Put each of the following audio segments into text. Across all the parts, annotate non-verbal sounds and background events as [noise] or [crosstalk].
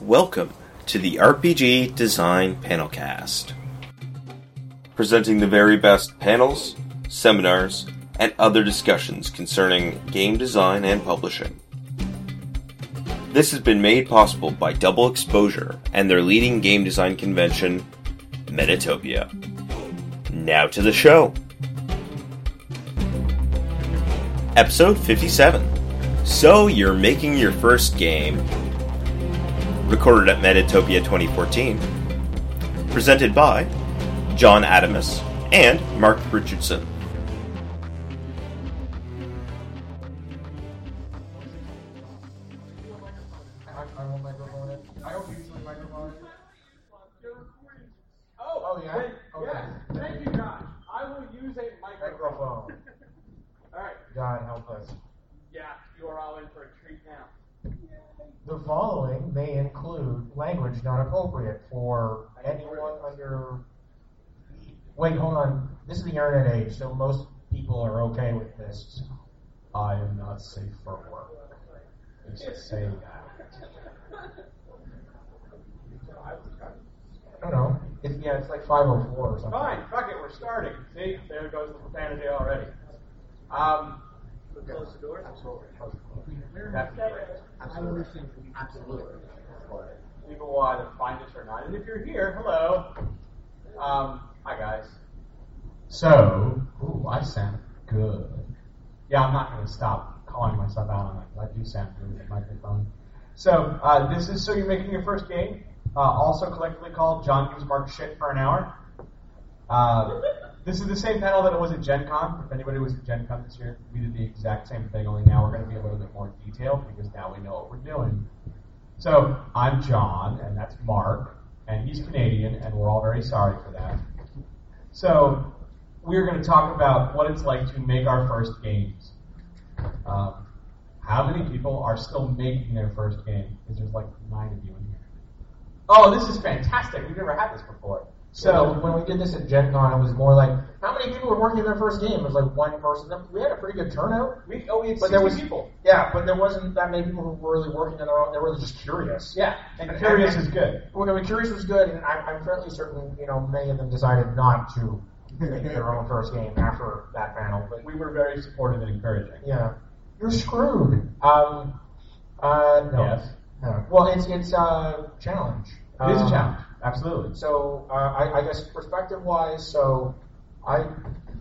Welcome to the RPG Design Panelcast. Presenting the very best panels, seminars, and other discussions concerning game design and publishing. This has been made possible by Double Exposure and their leading game design convention, Metatopia. Now to the show. Episode 57. So you're making your first game. Recorded at Metatopia 2014. Presented by John Adamus and Mark Richardson. I hope you see my microphone Oh oh yeah okay thank you god I will use a microphone The following may include language not appropriate for anyone under. Wait, hold on. This is the internet age, so most people are okay with this. I am not safe for work. Just say that. I don't know. It's, yeah, it's like 504 or something. Fine, fuck it, we're starting. See, there goes the profanity already. Um, close the doors. That'd be great. Absolutely. People will either find us or not. And if you're here, hello. Um, hi guys. So, ooh, I sound good. Yeah, I'm not going to stop calling myself out on it. I do sound good with the microphone. So, uh, this is So You're Making Your First Game, uh, also collectively called John Gives Mark Shit for an Hour. Uh, this is the same panel that it was at Gen Con. If anybody was at Gen Con this year, we did the exact same thing, only now we're going to be a little bit more detailed because now we know what we're doing. So, I'm John, and that's Mark, and he's Canadian, and we're all very sorry for that. So, we're going to talk about what it's like to make our first games. Um, how many people are still making their first game? Because there's like nine of you in here. Oh, this is fantastic. We've never had this before. So when we did this at Gen Con, it was more like, how many people were working on their first game? It was like one person. We had a pretty good turnout. We, oh, we had But there was people. Yeah, but there wasn't that many people who were really working on their own. They were just curious. Yeah, and curious is good. Well, I mean, curious was good, and I, I'm fairly certain, you know, many of them decided not to make their own first game after that panel. But We were very supportive and encouraging. yeah, you're screwed. Um, uh, no. Yes. No. Well, it's it's a challenge. It is a Um, challenge. Absolutely. So uh, I, I guess perspective wise, so I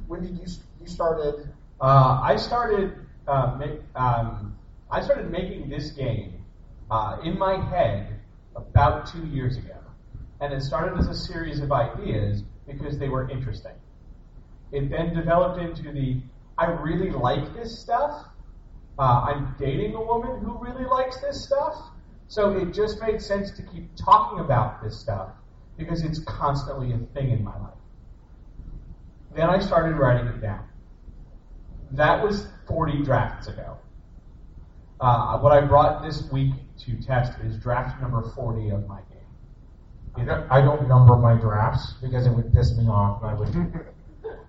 when did you you started? Uh, I started uh, make, um, I started making this game uh, in my head about two years ago, and it started as a series of ideas because they were interesting. It then developed into the I really like this stuff. Uh, I'm dating a woman who really likes this stuff, so it just made sense to keep talking about this stuff because it's constantly a thing in my life. Then I started writing it down. That was 40 drafts ago. Uh, what I brought this week to test is draft number 40 of my game. I don't, I don't number my drafts because it would piss me off. I would. [laughs]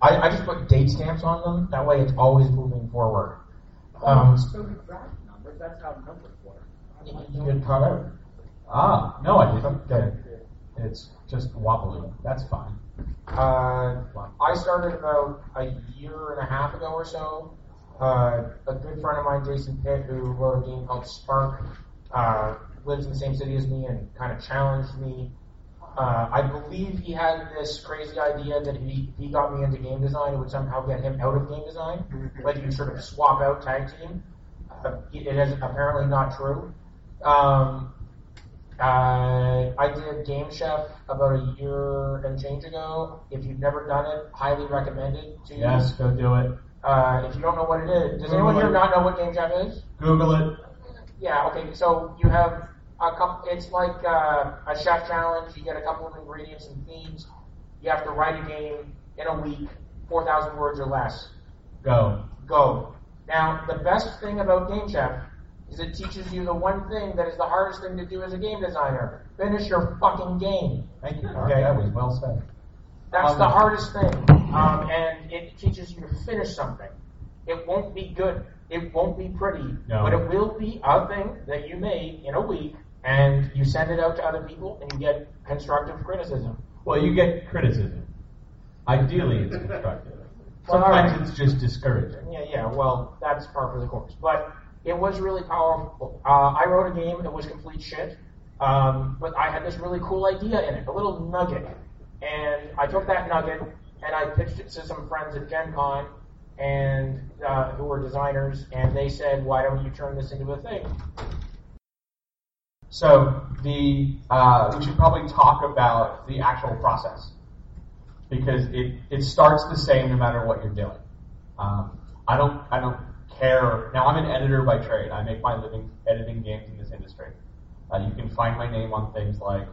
I, I just put date stamps on them. That way, it's always moving forward. Um, so the draft numbers, that's how numbers work. you you get cut out. Ah, no, I didn't. Okay. It's just wobbly. That's fine. Uh, I started about a year and a half ago or so. Uh, a good friend of mine, Jason Pitre, who wrote a game called Spark, uh, lives in the same city as me and kind of challenged me. Uh, I believe he had this crazy idea that he, he got me into game design, it would somehow get him out of game design. Like you sort of swap out tag team. Uh, it is apparently not true. Um, uh, I did Game Chef about a year and change ago. If you've never done it, highly recommend it to you. Yes, go do it. Uh, if you don't know what it is, does Google anyone here it. not know what Game Chef is? Google it. Yeah, okay, so you have a couple, it's like uh, a chef challenge. You get a couple of ingredients and themes. You have to write a game in a week, 4,000 words or less. Go. Go. Now, the best thing about Game Chef is it teaches you the one thing that is the hardest thing to do as a game designer. Finish your fucking game. Thank you. Okay, that was well said. That's Um, the hardest thing. Um, and it teaches you to finish something. It won't be good. It won't be pretty. No. But it will be a thing that you made in a week and you send it out to other people, and you get constructive criticism. Well, you get criticism. Ideally, it's constructive. Well, all right. Sometimes it's just discouraging. Yeah, yeah. Well, that's par for the course. But it was really powerful. Uh, I wrote a game that was complete shit, um, but I had this really cool idea in it, a little nugget, and I took that nugget and I pitched it to some friends at Gen Con, and uh, who were designers, and they said, "Why don't you turn this into a thing?" So the uh, we should probably talk about the actual process because it, it starts the same no matter what you're doing. Um, I don't I don't care. Now I'm an editor by trade. I make my living editing games in this industry. Uh, you can find my name on things like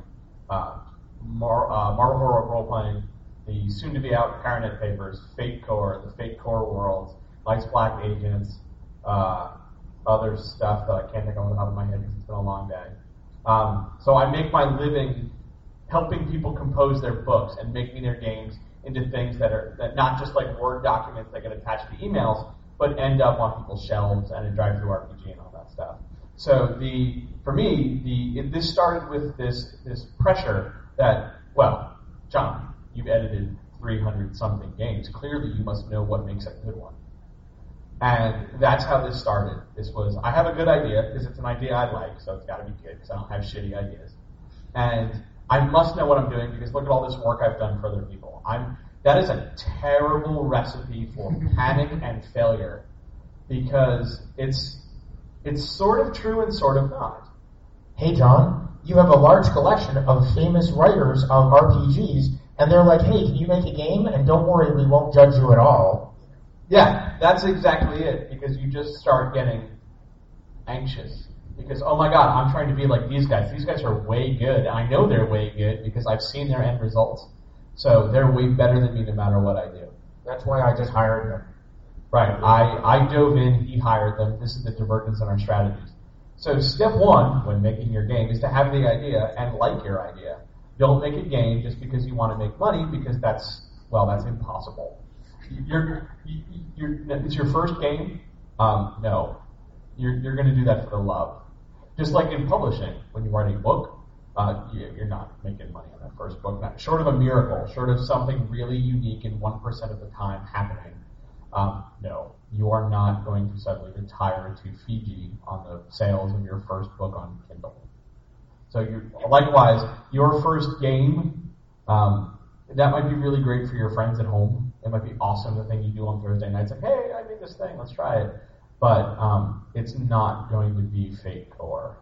uh, Mar- uh, Marvel Heroic Role Playing, the soon-to-be out Paranet Papers, Fate Core, the Fate Core Worlds, Night's Black Agents, uh, other stuff that I can't think of off the top of my head because it's been a long day. Um, so I make my living helping people compose their books and making their games into things that are that not just like Word documents that get attached to emails, but end up on people's shelves and in DriveThruRPG and all that stuff. So the for me, the it, this started with this this pressure that well, John, you've edited 300 something games. Clearly, you must know what makes a good one. And that's how this started. This was, I have a good idea because it's an idea I like, so it's got to be good because I don't have shitty ideas. And I must know what I'm doing because look at all this work I've done for other people. I'm, that is a terrible recipe for panic and failure because it's, it's sort of true and sort of not. Hey, John, you have a large collection of famous writers of RPGs, and they're like, "Hey, can you make a game?" And don't worry, we won't judge you at all. Yeah, that's exactly it. Because you just start getting anxious. Because oh my god, I'm trying to be like these guys. These guys are way good. I know they're way good because I've seen their end results. So they're way better than me no matter what I do. That's why I just hired them. Right. I, I dove in, he hired them. This is the divergence in our strategies. So step one when making your game is to have the idea and like your idea. Don't make a game just because you want to make money because that's, well, that's impossible. You're, you're, it's your first game? Um, no. You're, you're going to do that for the love. Just like in publishing, when you write a book, uh, you, you're not making money on that first book. Not, short of a miracle, short of something really unique in 1% of the time happening, um, no, you are not going to suddenly retire to Fiji on the sales of your first book on Kindle. So you likewise, your first game, um, that might be really great for your friends at home. It might be awesome the thing you do on Thursday nights, like, hey, I made this thing, let's try it. But um, it's not going to be Fate Core.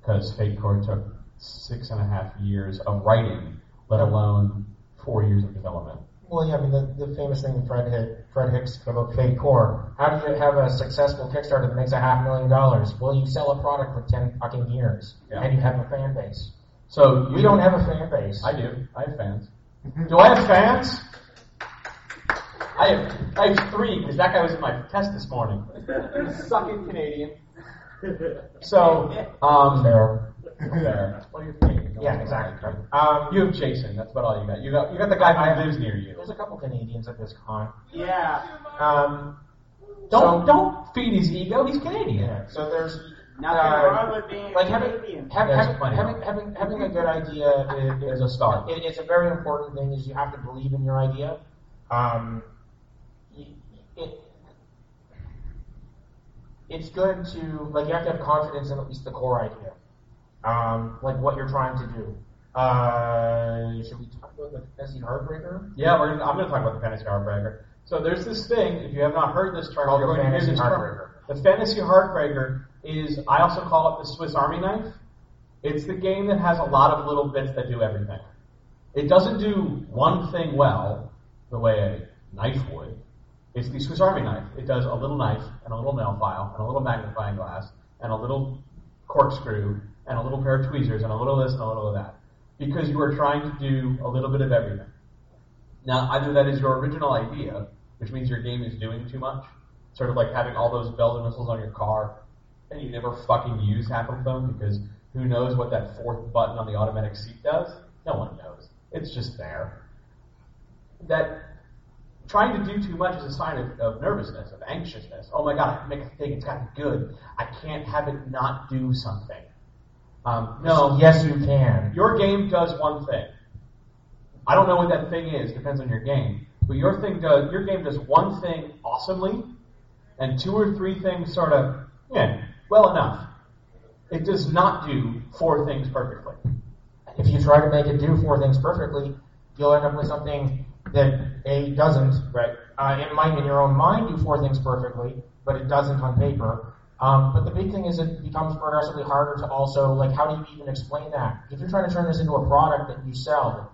Because Fate Core took six and a half years of writing, let alone four years of development. Well, yeah, I mean, the, the famous thing Fred, Hick, Fred Hicks said about Fate Core. How do you have a successful Kickstarter that makes a half million dollars? Well, you sell a product for 10 fucking years, Yeah. and you have a fan base. So We don't have a fan base. I do. I have fans. Do I have fans? I have, I have three because that guy was in my test this morning. [laughs] Sucking Canadian. So, um, Fair. fair. What are your Canadian? Yeah, exactly. Um, You have Jason. That's about all you got. You got you got the guy who lives near you. there's a couple Canadians at this con. Yeah. Um, Don't so- don't feed his ego. He's Canadian. yeah, so there's Nothing Uh, wrong with being like having Canadian. have, There's having, having, having having a good idea is, Is a start. It, it's a very important thing. Is you have to believe in your idea. Um, it it's good to like you have to have confidence in at least the core idea, um, like what you're trying to do. Uh, should we talk about the Fantasy Heartbreaker? Yeah, we're gonna, I'm going to talk about the Fantasy Heartbreaker. So there's this thing. If you have not heard this term, Called you're the going to hear Fantasy this term. Heartbreaker. The Fantasy Heartbreaker is I also call it the Swiss Army knife. It's the game that has a lot of little bits that do everything. It doesn't do one thing well the way a knife would. It's the Swiss Army knife. It does a little knife and a little nail file and a little magnifying glass and a little corkscrew and a little pair of tweezers and a little this and a little of that. Because you are trying to do a little bit of everything. Now, either that is your original idea, which means your game is doing too much, sort of like having all those bells and whistles on your car, and you never fucking use half of them because who knows what that fourth button on the automatic seat does? No one knows. It's just there. That trying to do too much is a sign of, of nervousness, of anxiousness. Oh my god, I have to make a thing, it's got to be good. I can't have it not do something. Um, no, Yes, you can. your game does one thing. I don't know what that thing is, depends on your game. But your thing does your game does one thing awesomely and two or three things sort of yeah, well enough. It does not do four things perfectly. If you try to make it do four things perfectly, you'll end up with something that A doesn't. Right. Uh, it might in your own mind do four things perfectly, but it doesn't on paper. Um, but the big thing is it becomes progressively harder to also like how do you even explain that? If you're trying to turn this into a product that you sell,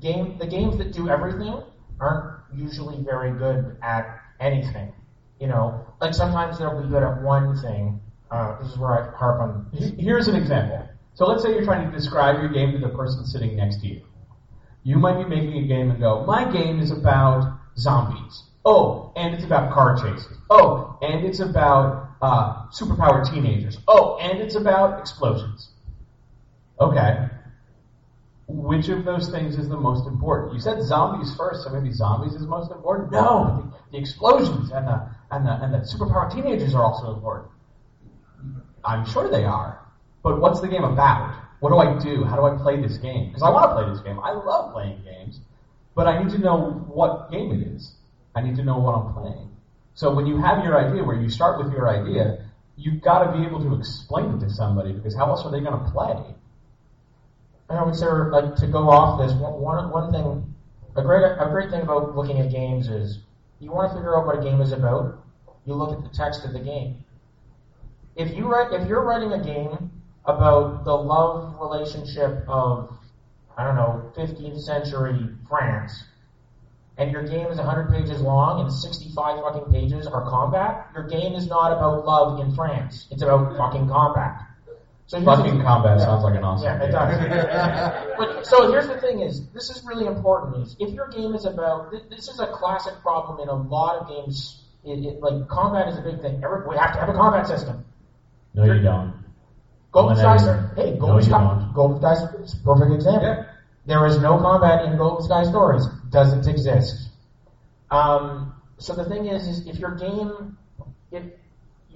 game the games that do everything aren't usually very good at anything. You know, like sometimes they'll be good at one thing. Uh, this is where I harp on. Here's an example. So let's say you're trying to describe your game to the person sitting next to you. You might be making a game and go, my game is about zombies. Oh, and it's about car chases. Oh, and it's about uh, superpowered teenagers. Oh, and it's about explosions. Okay. Which of those things is the most important? You said zombies first, so maybe zombies is most important. No, the, the explosions and the and the and the superpowered teenagers are also important. I'm sure they are. But what's the game about? What do I do? How do I play this game? Because I want to play this game. I love playing games. But I need to know what game it is. I need to know what I'm playing. So when you have your idea, where you start with your idea, you've got to be able to explain it to somebody because how else are they going to play? And I would say, like, to go off this, one, one, thing, a great, a great thing about looking at games is you want to figure out what a game is about. You look at the text of the game. If you write, if you're writing a game about the love relationship of, I don't know, 15th century France, and your game is 100 pages long and 65 fucking pages are combat, your game is not about love in France. It's about fucking combat. So Fucking combat sounds like an awesome yeah, it does. [laughs] but so here's the thing: is this is really important? Is if your game is about th- this is a classic problem in a lot of games. It, it, like combat is a big thing. Every, we have to have a combat system. No, you don't. Golden. Sky, hey, Golden Sky. Golden Sky is a perfect example. Yeah. There is no combat in Golden Sky Stories. Doesn't exist. Um, so the thing is, is if your game, if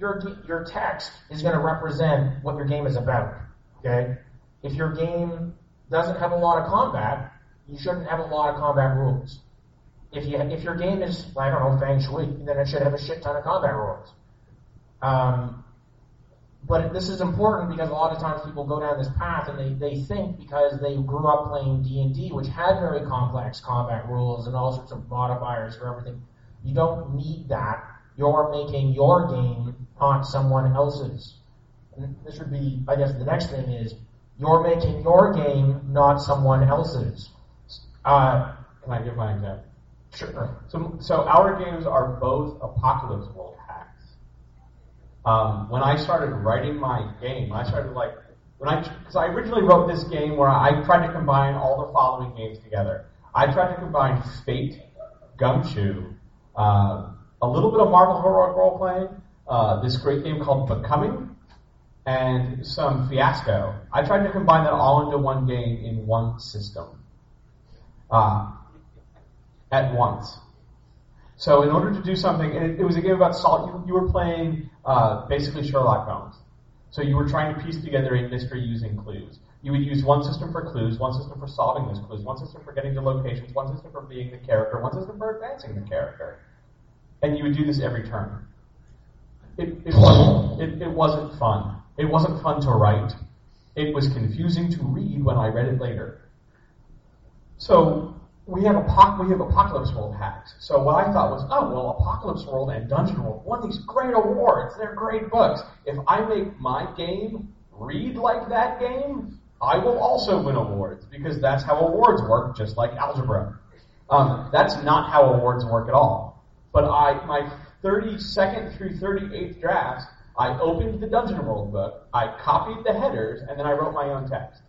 your your text is going to represent what your game is about. Okay, if your game doesn't have a lot of combat, you shouldn't have a lot of combat rules. If you if your game is I don't know Feng Shui, then it should have a shit ton of combat rules. Um, but this is important because a lot of times people go down this path and they, they think because they grew up playing D&D, which had very complex combat rules and all sorts of modifiers for everything, you don't need that. You're making your game, not someone else's. And this would be, I guess the next thing is, you're making your game, not someone else's. Uh, Can I give my example? sure. So, so our games are both apocalypse world. Um, when I started writing my game, I started like when I because I originally wrote this game where I tried to combine all the following games together. I tried to combine Fate, Gumshoe, uh, a little bit of Marvel heroic role playing, uh, this great game called Becoming, and some Fiasco. I tried to combine that all into one game in one system. Uh, at once. So in order to do something, and it, it was a game about salt. You, you were playing uh, basically Sherlock Holmes. So you were trying to piece together a mystery using clues. You would use one system for clues, one system for solving those clues, one system for getting to locations, one system for being the character, one system for advancing the character. And you would do this every turn. It, it, wasn't, it, it wasn't fun. It wasn't fun to write. It was confusing to read when I read it later. So we have apoc- we have Apocalypse World hacks. So what I thought was, oh well, Apocalypse World and Dungeon World won these great awards. They're great books. If I make my game read like that game, I will also win awards because that's how awards work, just like algebra. Um, that's not how awards work at all. But I my 32nd through 38th drafts, I opened the Dungeon World book, I copied the headers, and then I wrote my own text.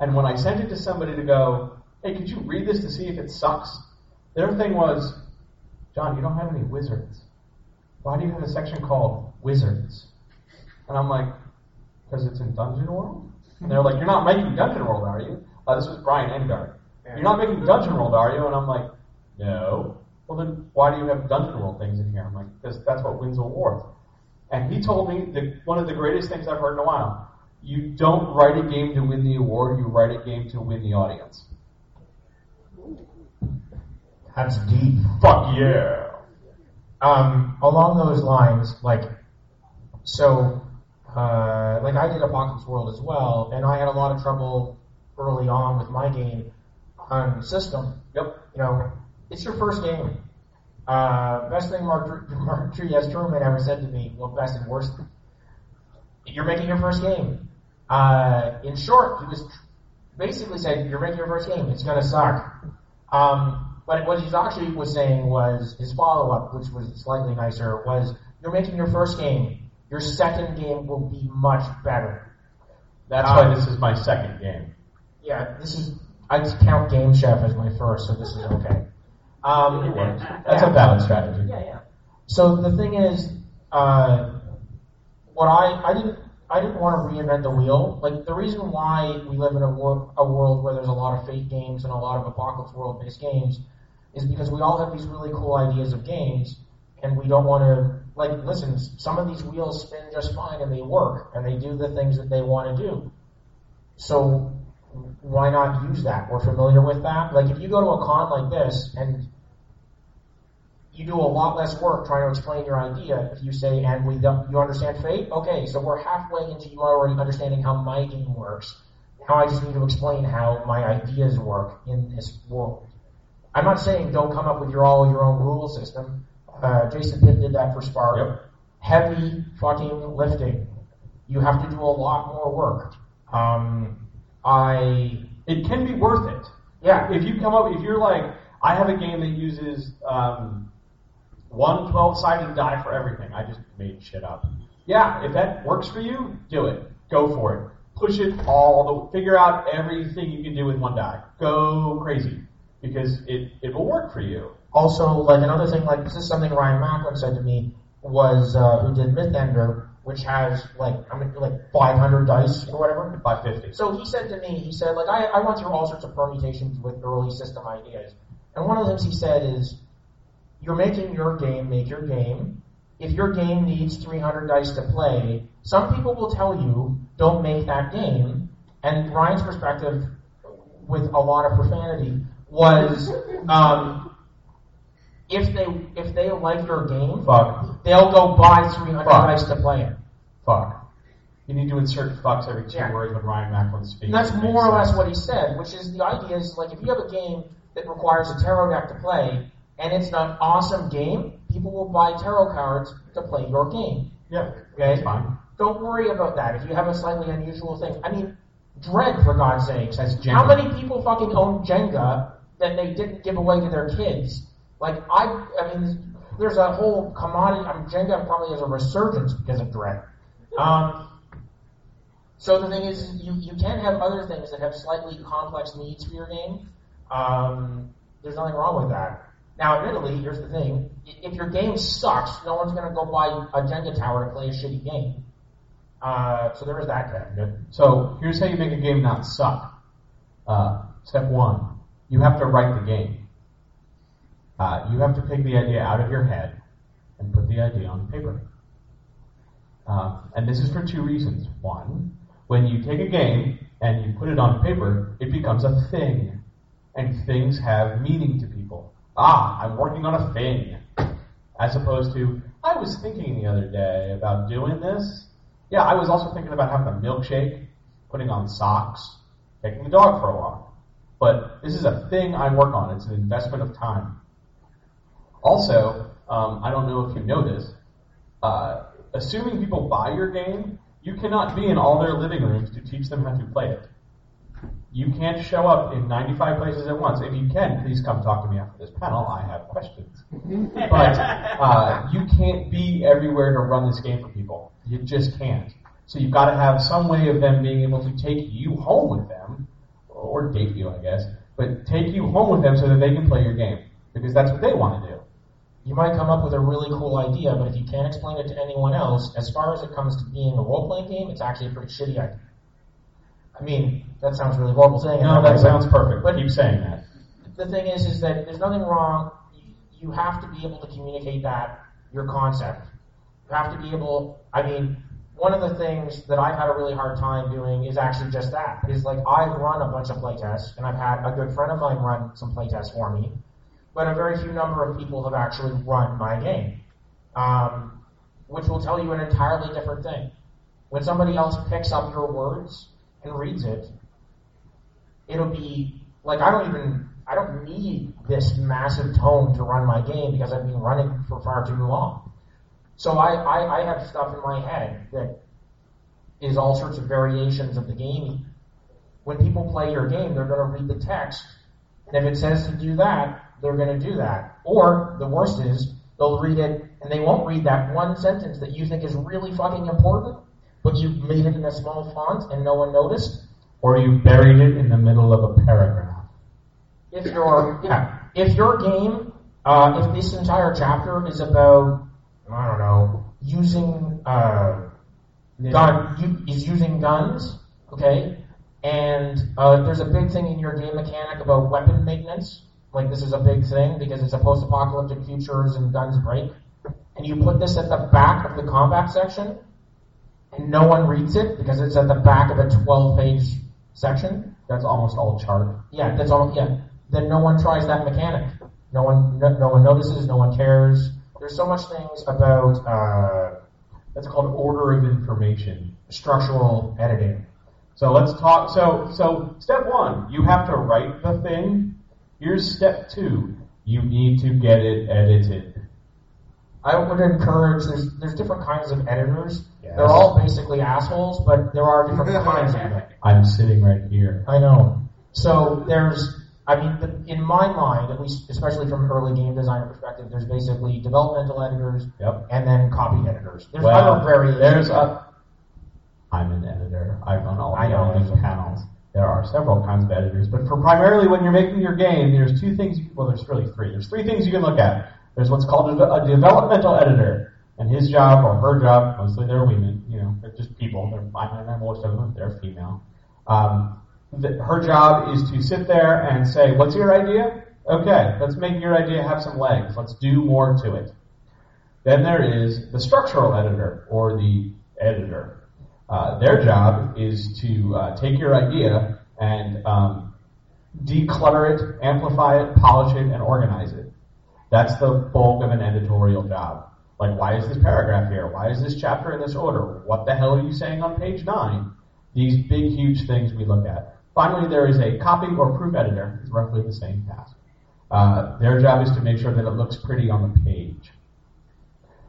And when I sent it to somebody to go, hey, could you read this to see if it sucks? Their thing was, John, you don't have any wizards. Why do you have a section called wizards? And I'm like, because it's in Dungeon World? And they're like, you're not making Dungeon World, are you? Uh, this was Brian Engard. You're not making Dungeon World, are you? And I'm like, no. well then why do you have Dungeon World things in here? I'm like, because that's what wins awards. And he told me that one of the greatest things I've heard in a while. You don't write a game to win the award, you write a game to win the audience. That's deep. Fuck yeah. Um, along those lines, like, so, uh, like I did Apocalypse World as well, and I had a lot of trouble early on with my game on system. Yep. You know, it's your first game. Uh, best thing Mark, [laughs] Mark Diaz Truman ever said to me, well, best and worst, you're making your first game. Uh, in short, he was basically said, you're making your first game. It's going to suck. Um, but what he actually was saying was his follow up, which was slightly nicer, was you're making your first game. Your second game will be much better. That's Um, why this is my second game. Yeah, this is I'd count Game Chef as my first, so this is okay. Um, It works. That's a valid strategy. Yeah, yeah. So the thing is, uh, what I I didn't I didn't want to reinvent the wheel. Like the reason why we live in a, wor- a world where there's a lot of fate games and a lot of apocalypse world based games is because we all have these really cool ideas of games, and we don't want to like listen. Some of these wheels spin just fine and they work and they do the things that they want to do. So why not use that? We're familiar with that. Like if you go to a con like this and you do a lot less work trying to explain your idea if you say, and we don't, you understand fate? Okay, so we're halfway into you already understanding how my game works. Now I just need to explain how my ideas work in this world. I'm not saying don't come up with your all your own rule system. Uh, Jason Pitre did that for Spark. Yep. Heavy fucking lifting. You have to do a lot more work. Um, I It can be worth it. yeah. If you come up, if you're like, I have a game that uses um, one 12 sided die for everything. I just made shit up. Yeah, if that works for you, do it. Go for it. Push it all the, figure out everything you can do with one die. Go crazy. Because it, it will work for you. Also, like another thing, like this is something Ryan Macklin said to me was uh, who did Mythender, which has like I mean like 500 dice or whatever. 550. So he said to me, he said like I, I went through all sorts of permutations with early system ideas, and one of the things he said is, you're making your game, make your game. If your game needs 300 dice to play, some people will tell you don't make that game. And Ryan's perspective, with a lot of profanity, was um, if they if they like your game, Fuck. they'll go buy 300 Fuck. dice to play it. Fuck. You need to insert fucks every two Yeah. words when Ryan Macklin speaks. And that's It makes more or less sense. what he said, which is the idea is like if you have a game that requires a tarot deck to play and it's an awesome game, people will buy tarot cards to play your game. Yeah, Okay? that's fine. Don't worry about that. If you have a slightly unusual thing, I mean, Dread for God's sakes. That's Jenga. How many people fucking own Jenga that they didn't give away to their kids? Like I, I mean, there's a whole commodity. I mean, Jenga probably has a resurgence because of Dread. Um, so the thing is, you, you can have other things that have slightly complex needs for your game. Um, there's nothing wrong with that. Now, admittedly, here's the thing: if your game sucks, no one's going to go buy a Jenga tower to play a shitty game. Uh, so there is that caveat. So here's how you make a game not suck. Uh, step one, you have to write the game. Uh, you have to pick the idea out of your head and put the idea on paper. Uh, and this is for two reasons. One, when you take a game and you put it on paper, it becomes a thing. And things have meaning to people. Ah, I'm working on a thing. As opposed to, I was thinking the other day about doing this. Yeah, I was also thinking about having a milkshake, putting on socks, taking the dog for a walk. But this is a thing I work on. It's an investment of time. Also, um, I don't know if you know this, uh, assuming people buy your game, you cannot be in all their living rooms to teach them how to play it. You can't show up in 95 places at once. If you can, please come talk to me after this panel. I have questions. But uh, you can't be everywhere to run this game for people. You just can't. So you've got to have some way of them being able to take you home with them, or date you, I guess, but take you home with them so that they can play your game because that's what they want to do. You might come up with a really cool idea, but if you can't explain it to anyone else, as far as it comes to being a role playing game, it's actually a pretty shitty idea. I mean, that sounds really horrible saying. No, that sounds perfect. But Keep saying that. the thing is, is that there's nothing wrong. You have to be able to communicate that your concept. You have to be able. I mean, one of the things that I've had a really hard time doing is actually just that. Is like I've run a bunch of playtests, and I've had a good friend of mine run some playtests for me, but a very few number of people have actually run my game, um, which will tell you an entirely different thing. When somebody else picks up your words and reads it, it'll be like I don't even I don't need this massive tome to run my game because I've been running for far too long. So I, I, I have stuff in my head that is all sorts of variations of the game. When people play your game, they're going to read the text, and if it says to do that, they're going to do that. Or the worst is they'll read it and they won't read that one sentence that you think is really fucking important, but you made it in a small font and no one noticed. Or you buried it in the middle of a paragraph. If your yeah, if your game, uh, if this entire chapter is about I don't know using uh, gun is using guns, okay, and uh, there's a big thing in your game mechanic about weapon maintenance. Like this is a big thing because it's a post-apocalyptic futures and guns break, and you put this at the back of the combat section, and no one reads it because it's at the back of a 12-page section. That's almost all chart. Yeah, that's all. Yeah, then no one tries that mechanic. No one, no, no one notices. No one cares. There's so much things about uh, That's called order of information. structural editing. So let's talk. So so step one, you have to write the thing. Here's step two. You need to get it edited. I would encourage. There's there's different kinds of editors. Yes. They're all basically assholes, but there are different [laughs] kinds of them. I'm sitting right here. I know. So there's, I mean, the, in my mind, at least, especially from an early game designer perspective, there's basically developmental editors Yep. and then copy editors. There's Well, other variations. there's a. I'm an editor. I run all I the know. editing panels. There are several kinds of editors, but for primarily when you're making your game, there's two things. You, well, there's really three. There's three things you can look at. There's what's called a, a developmental editor, and his job or her job, mostly they're women. You know, they're just people. They're I mean, most of them they're female. Um, her job is to sit there and say, "What's your idea? Okay, let's make your idea have some legs. Let's do more to it." Then there is the structural editor or the editor. Uh, their job is to uh, take your idea and um, declutter it, amplify it, polish it, and organize it. That's the bulk of an editorial job. Like, why is this paragraph here? Why is this chapter in this order? What the hell are you saying on page nine? These big, huge things we look at. Finally, there is a copy or proof editor. It's roughly the same task. Uh, their job is to make sure that it looks pretty on the page.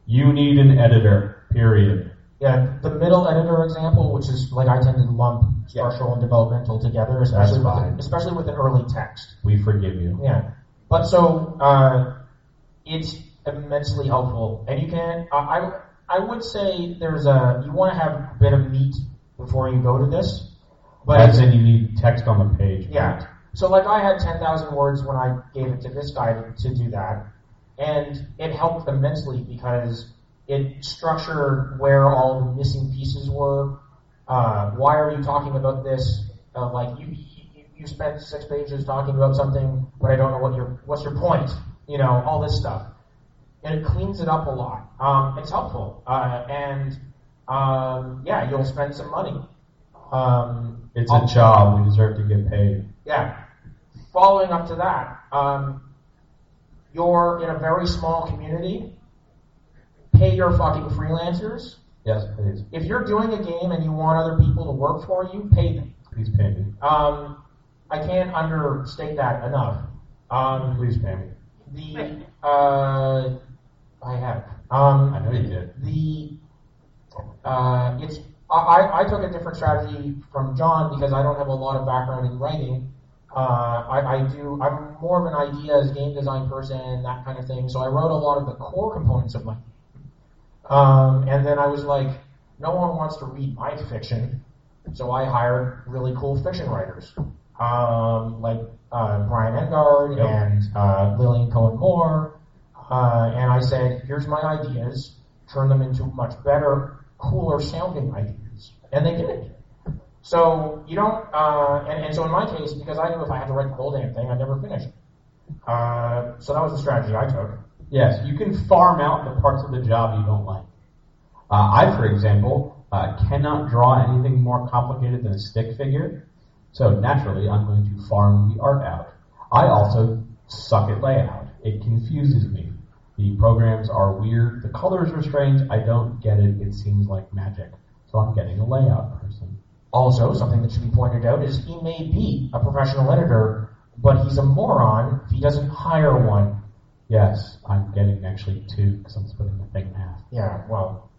You need an editor, period. Yeah, the middle editor example, which is like I tend to lump structural and developmental together, especially with fine. especially with an early text. We forgive you. Yeah, but so uh, it's immensely helpful, and you can. I I I would say there's a you want to have a bit of meat before you go to this, but As in, you need text on the page. yeah. So like I had 10,000 words when I gave it to this guy to, to do that, and it helped immensely because it structured where all the missing pieces were. Uh, why are you talking about this? Uh, like you, you you spent six pages talking about something, but I don't know what your what's your point. You know all this stuff, and it cleans it up a lot. Um, it's helpful, uh, and um, yeah, you'll spend some money. Um, It's a job. We deserve to get paid. yeah. Following up to that, um, you're in a very small community. Pay your fucking freelancers. Yes, please. If you're doing a game and you want other people to work for you, pay them. Please pay me. Um, I can't understate that enough. Um, Please pay me. the uh, I have. Um, I know you did. the uh, it's I, I took a different strategy from John because I don't have a lot of background in writing. Uh, I, I do. I'm more of an ideas, game design person, that kind of thing. So I wrote a lot of the core components of my. Um, and then I was like, no one wants to read my fiction, so I hired really cool fiction writers, um, like uh, Brian Engard Yep. and uh, Lillian Cohen Moore. Uh, and I said, here's my ideas, turn them into much better, cooler sounding ideas. And they did. So you don't, uh, and, and so in my case, because I knew if I had to write the whole damn thing, I'd never finish. Uh, so that was the strategy I took. Yes, you can farm out the parts of the job you don't like. Uh, I, for example, uh, cannot draw anything more complicated than a stick figure, so naturally I'm going to farm the art out. I also suck at layout. It confuses me. The programs are weird, the colors are strange, I don't get it, it seems like magic. So I'm getting a layout person. Also, something that should be pointed out is he may be a professional editor, but he's a moron if he doesn't hire one. Yes, I'm getting actually two because I'm splitting the thing in half. Yeah, well,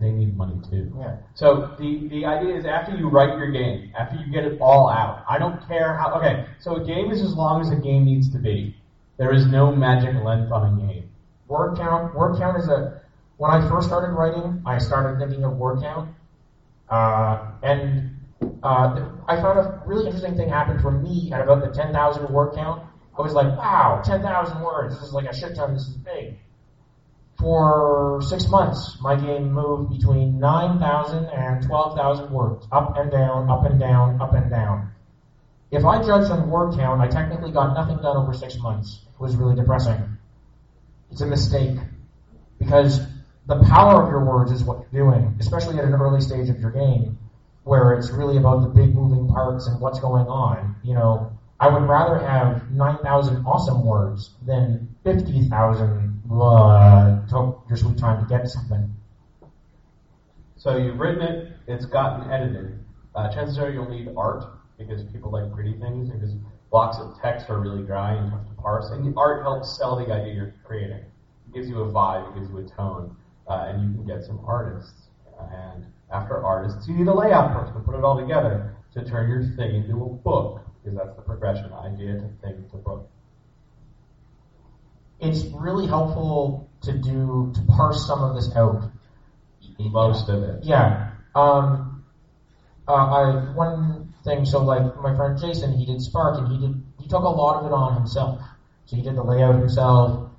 they need money too. yeah. So the, the idea is after you write your game, after you get it all out, I don't care how. Okay, so a game is as long as a game needs to be. There is no magic length on a game. Word count. Word count is a. When I first started writing, I started thinking of word count, uh, and uh, I found a really interesting thing happened for me at about the 10,000 word count. I was like, wow, 10,000 words. This is like a shit ton. This is big. For six months, my game moved between 9,000 and 12,000 words, up and down, up and down, up and down. If I judged on word count, I technically got nothing done over six months. It was really depressing. It's a mistake because the power of your words is what you're doing, especially at an early stage of your game, where it's really about the big moving parts and what's going on. You know, I would rather have 9,000 awesome words than 50,000 uh, took your sweet time to get something. So you've written it, it's gotten edited. Uh, chances are you'll need art because people like pretty things because blocks of text are really dry and tough to parse. And the art helps sell the idea you're creating. It gives you a vibe, it gives you a tone, uh, and you can get some artists. And after artists, you need a layout person to put it all together to turn your thing into a book because that's the progression: idea to thing to book. It's really helpful to do to parse some of this out. Most of it. Yeah. Um, uh, I one thing. So like my friend Jason, he did Spark, and he did he took a lot of it on himself. So he did the layout himself.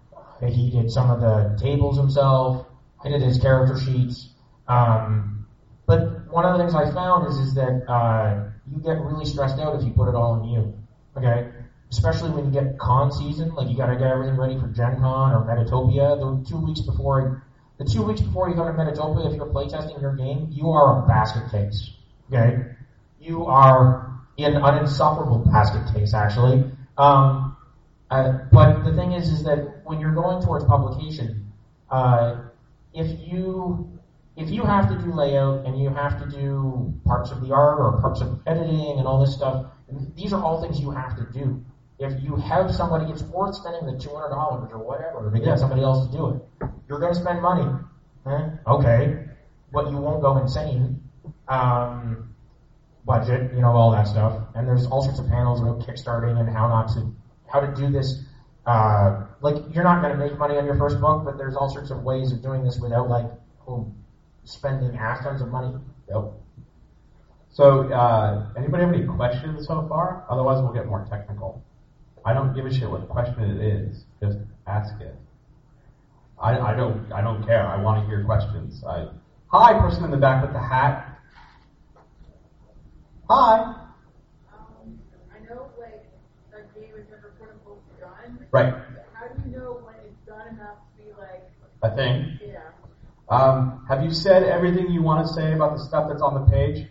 He did some of the tables himself. I did his character sheets. Um, but one of the things I found is is that uh, you get really stressed out if you put it all on you. Okay. Especially when you get con season, like you got to get everything ready for Gen Con or Metatopia. The two weeks before the two weeks before you come to Metatopia, if you're playtesting your game, you are a basket case. Okay? You are in an insufferable basket case, actually. Um, uh, but the thing is, is that when you're going towards publication, uh, if you if you have to do layout and you have to do parts of the art or parts of editing and all this stuff, these are all things you have to do. If you have somebody, it's worth spending the two hundred dollars or whatever to get somebody else to do it. You're going to spend money, eh? okay, but you won't go insane. Um, budget, you know, all that stuff. And there's all sorts of panels about kickstarting and how not to, how to do this. Uh, like you're not going to make money on your first book, but there's all sorts of ways of doing this without like boom, spending ass tons of money. Yep. So, uh, anybody have any questions so far? Otherwise, we'll get more technical. I don't give a shit what question it is. Just ask it. I, I don't I don't care. I want to hear questions. I, hi, person in the back with the hat. Hi. Um, I know, like, game is never quote unquote done. Right. But how do you know when it's done enough to be like, A thing. yeah? Um, have you said everything you want to say about the stuff that's on the page?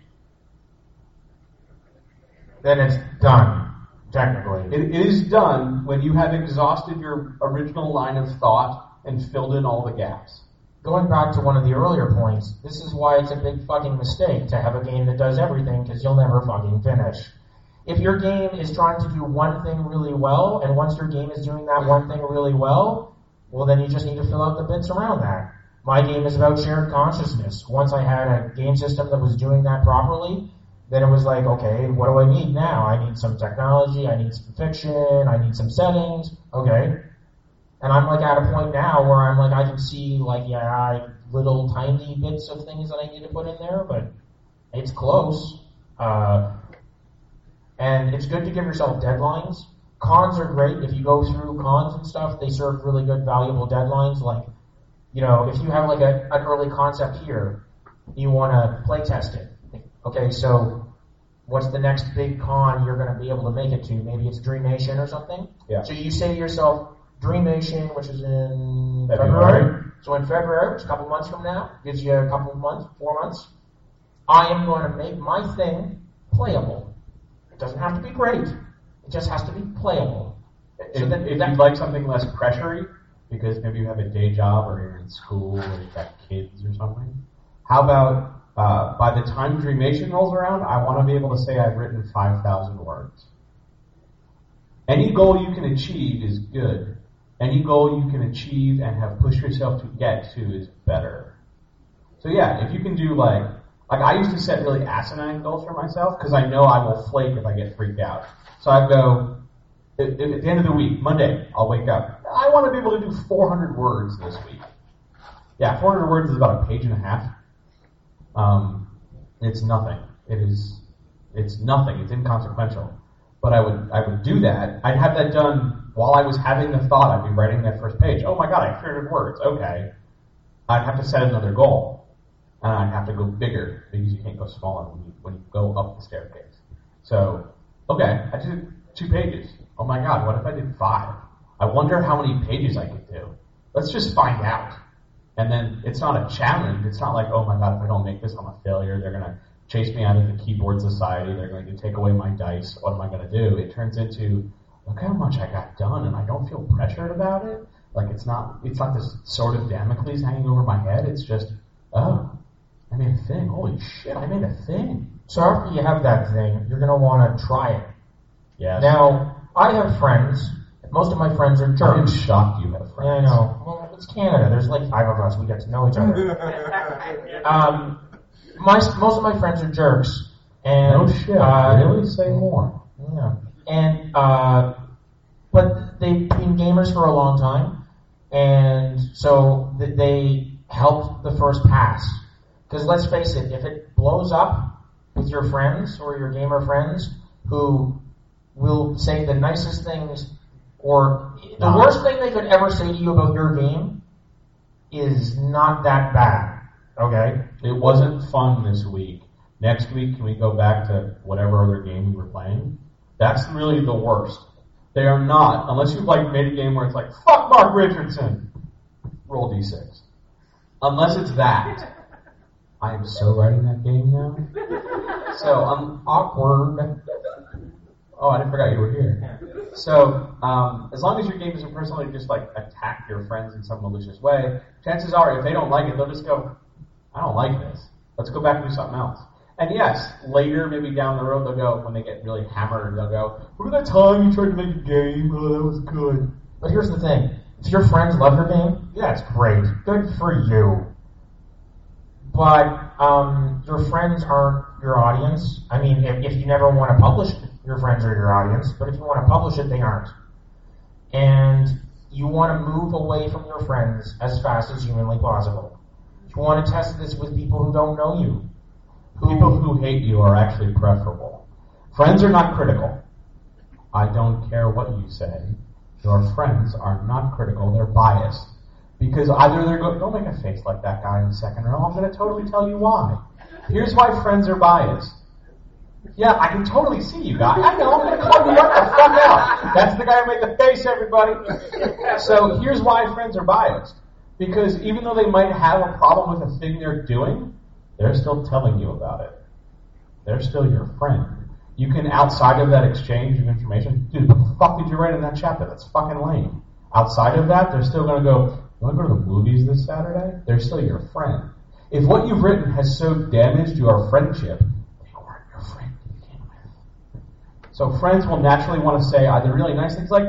Then it's done, technically. It, it is done when you have exhausted your original line of thought and filled in all the gaps. Going back to one of the earlier points, this is why it's a big fucking mistake to have a game that does everything because you'll never fucking finish. If your game is trying to do one thing really well, and once your game is doing that one thing really well, well then you just need to fill out the bits around that. My game is about shared consciousness. Once I had a game system that was doing that properly, then it was like, okay, what do I need now? I need some technology, I need some fiction, I need some settings. Okay, and I'm like at a point now where I'm like, I can see like, yeah, I, little tiny bits of things that I need to put in there, but it's close. Uh, and it's good to give yourself deadlines. Cons are great. If you go through cons and stuff, they serve really good, valuable deadlines. Like, you know, if you have like a, an early concept here, you want to play test it. Okay, so what's the next big con you're going to be able to make it to? Maybe it's Dreamation or something. Yeah. So you say to yourself, Dreamation, which is in February. February. So in February, which is a couple months from now, gives you a couple of months, four months. I am going to make my thing playable. It doesn't have to be great. It just has to be playable. So If, that- if that- you'd like something less pressury, because maybe you have a day job or you're in school or you've got kids or something, how about uh, by the time Dreamation rolls around, I want to be able to say I've written 5,000 words. Any goal you can achieve is good. Any goal you can achieve and have pushed yourself to get to is better. So yeah, if you can do like, like I used to set really asinine goals for myself because I know I will flake if I get freaked out. So I go, at, at the end of the week, Monday, I'll wake up. I want to be able to do 400 words this week. Yeah, 400 words is about a page and a half. Um, it's nothing. It is, it's nothing. It's inconsequential. But I would, I would do that. I'd have that done while I was having the thought. I'd be writing that first page. Oh my god, I have 300 words. Okay. I'd have to set another goal. And I'd have to go bigger because you can't go smaller when you, when you go up the staircase. So, okay, I did two pages. Oh my god, what if I did five? I wonder how many pages I could do. Let's just find out. And then it's not a challenge. It's not like, oh my god, if I don't make this, I'm a failure. They're gonna chase me out of the keyboard society. They're going to take away my dice. What am I gonna do? It turns into, look how much I got done, and I don't feel pressured about it. Like it's not, it's not this sort of Damocles hanging over my head. It's just, oh, I made a thing. Holy shit, I made a thing. So after you have that thing, you're going to want to try it. Yes. Now, I have friends. Most of my friends are I'm Germans. shocked you have Yeah, friends. I know. Well, it's Canada. There's like five of us. We get to know each other. [laughs] um, my most of my friends are jerks, and No shit. uh, really? Say more. Yeah, and uh, but they've been gamers for a long time, and so they helped the first pass. Because let's face it, if it blows up with your friends or your gamer friends who will say the nicest things or the uh-huh. worst thing they could ever say to you about your game is not that bad. Okay? It wasn't fun this week. Next week, can we go back to whatever other game we were playing? That's really the worst. They are not, unless you've like made a game where it's like, fuck Mark Richardson. Roll d6. Unless it's that. [laughs] I am so writing that game now. So I'm awkward. Oh, I didn't forgot you were here. So, um, as long as your game doesn't personally just like attack your friends in some malicious way, chances are if they don't like it, they'll just go, I don't like this. Let's go back and do something else. And yes, later, maybe down the road, they'll go, when they get really hammered, they'll go, remember that time you tried to make a game? Oh, that was good. But here's the thing: if your friends love your game, yeah, it's great. Good for you. But um, your friends aren't your audience. I mean, if, if you never want to publish it, your friends are your audience. But if you want to publish it, they aren't. And you want to move away from your friends as fast as humanly possible. You want to test this with people who don't know you. People who hate you are actually preferable. Friends are not critical. I don't care what you say. Your friends are not critical, they're biased. Because either they're going, don't make a face like that guy in the second row, I'm going to totally tell you why. Here's why friends are biased. Yeah, I can totally see you guys. I know, I'm going to call you up the fuck out. That's the guy who made the face, everybody. So here's why friends are biased. Because even though they might have a problem with a thing they're doing, they're still telling you about it. They're still your friend. You can, outside of that exchange of information, dude, what the fuck did you write in that chapter? That's fucking lame. Outside of that, they're still going to go, you want to go to the movies this Saturday? They're still your friend. If what you've written has so damaged your friendship, they weren't your friend to begin with. So friends will naturally want to say either really nice things like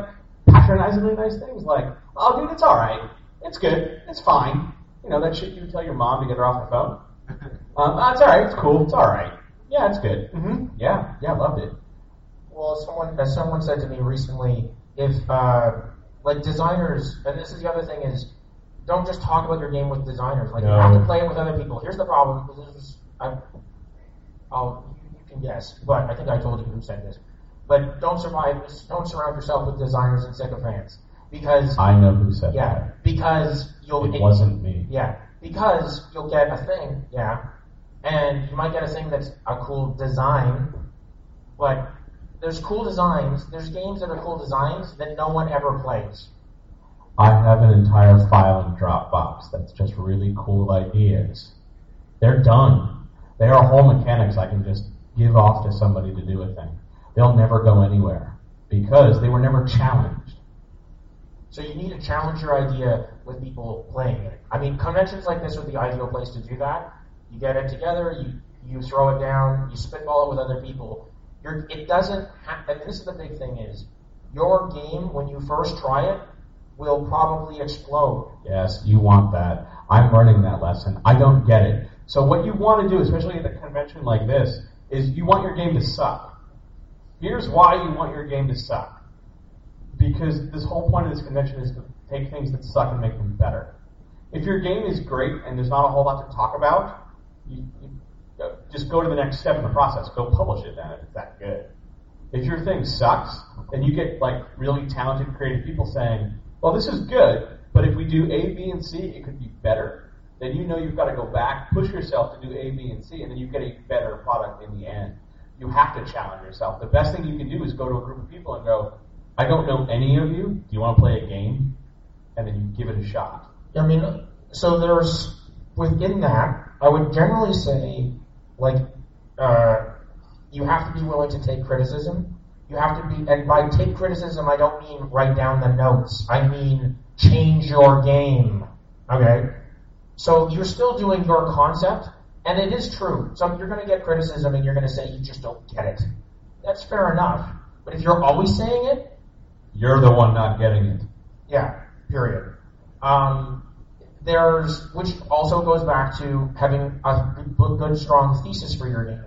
patronizingly nice things like, oh dude, it's alright. It's good. It's fine. You know, that shit you tell your mom to get her off the phone. [laughs] Um, oh, it's alright. It's cool. It's alright. Yeah, it's good. hmm Yeah, yeah, I loved it. Well, someone as someone said to me recently, if uh, like designers, and this is the other thing is, don't just talk about your game with designers. Like you have to play it with other people. Here's the problem. This is, I, I'll you can guess, but I think I told you who said this. But don't survive. Don't surround yourself with designers and sycophants because I know who said yeah, because you'll that. It wasn't me. yeah, because you'll get a thing, yeah, and you might get a thing that's a cool design, but there's cool designs. There's games that are cool designs that no one ever plays, I have an entire file in Dropbox that's just really cool ideas. They're done. They are whole mechanics I can just give off to somebody to do a thing. They'll never go anywhere because they were never challenged. So you need to challenge your idea with people playing it. I mean, conventions like this are the ideal place to do that. You get it together, you you throw it down, you spitball it with other people. You're, it doesn't. Ha- and this is the big thing: is your game when you first try it will probably explode. Yes, you want that. I'm learning that lesson. I don't get it. So what you want to do, especially at a convention like this, is you want your game to suck. Here's why you want your game to suck. Because this whole point of this convention is to take things that suck and make them better. If your game is great and there's not a whole lot to talk about, you, you uh, just go to the next step in the process. Go publish it then if it's that good. If your thing sucks, then you get like really talented, creative people saying, "Well, this is good, but if we do A, B, and C, it could be better." Then you know you've got to go back, push yourself to do A, B, and C, and then you get a better product in the end. You have to challenge yourself. The best thing you can do is go to a group of people and go, "I don't know any of you. Do you want to play a game?" And then you give it a shot. I mean, so there's within that, I would generally say, like, uh, you have to be willing to take criticism. You have to be, and by take criticism, I don't mean write down the notes. I mean change your game. Okay, so you're still doing your concept, and it is true. So you're going to get criticism, and you're going to say you just don't get it. That's fair enough. But if you're always saying it, You're the one not getting it. yeah, period. Um, there's, which also goes back to having a good, strong thesis for your game.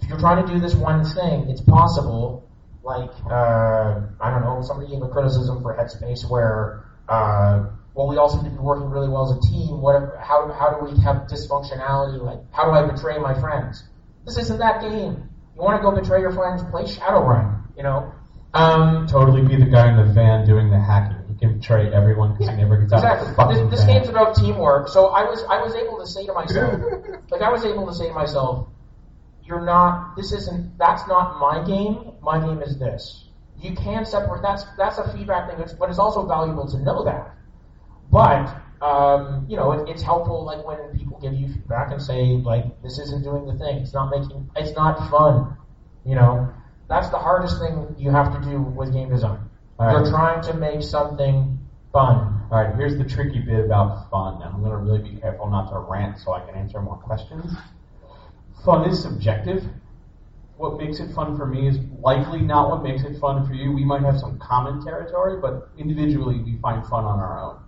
If you're trying to do this one thing, it's possible. Like, uh, I don't know, somebody gave a criticism for Headspace where, uh, well, we also need to be working really well as a team. What, how, how do we have dysfunctionality? Like, how do I betray my friends? This isn't that game. You want to go betray your friends? Play Shadowrun. You know. Um, Totally be the guy in the van doing the hacking. He can betray everyone because he never gets out Exactly. This, this game's about teamwork. So I was I was able to say to myself, [laughs] like I was able to say to myself, you're not. This isn't. That's not my game. My game is this. You can separate. That's that's a feedback thing, but it's also valuable to know that. But um, you know, it, it's helpful like when people give you feedback and say like this isn't doing the thing. It's not making. It's not fun. You know, that's the hardest thing you have to do with game design. Right. You're trying to make something fun. All right, here's the tricky bit about fun. I'm going to really be careful not to rant so I can answer more questions. Fun is subjective. What makes it fun for me is likely not what makes it fun for you. We might have some common territory, but individually we find fun on our own.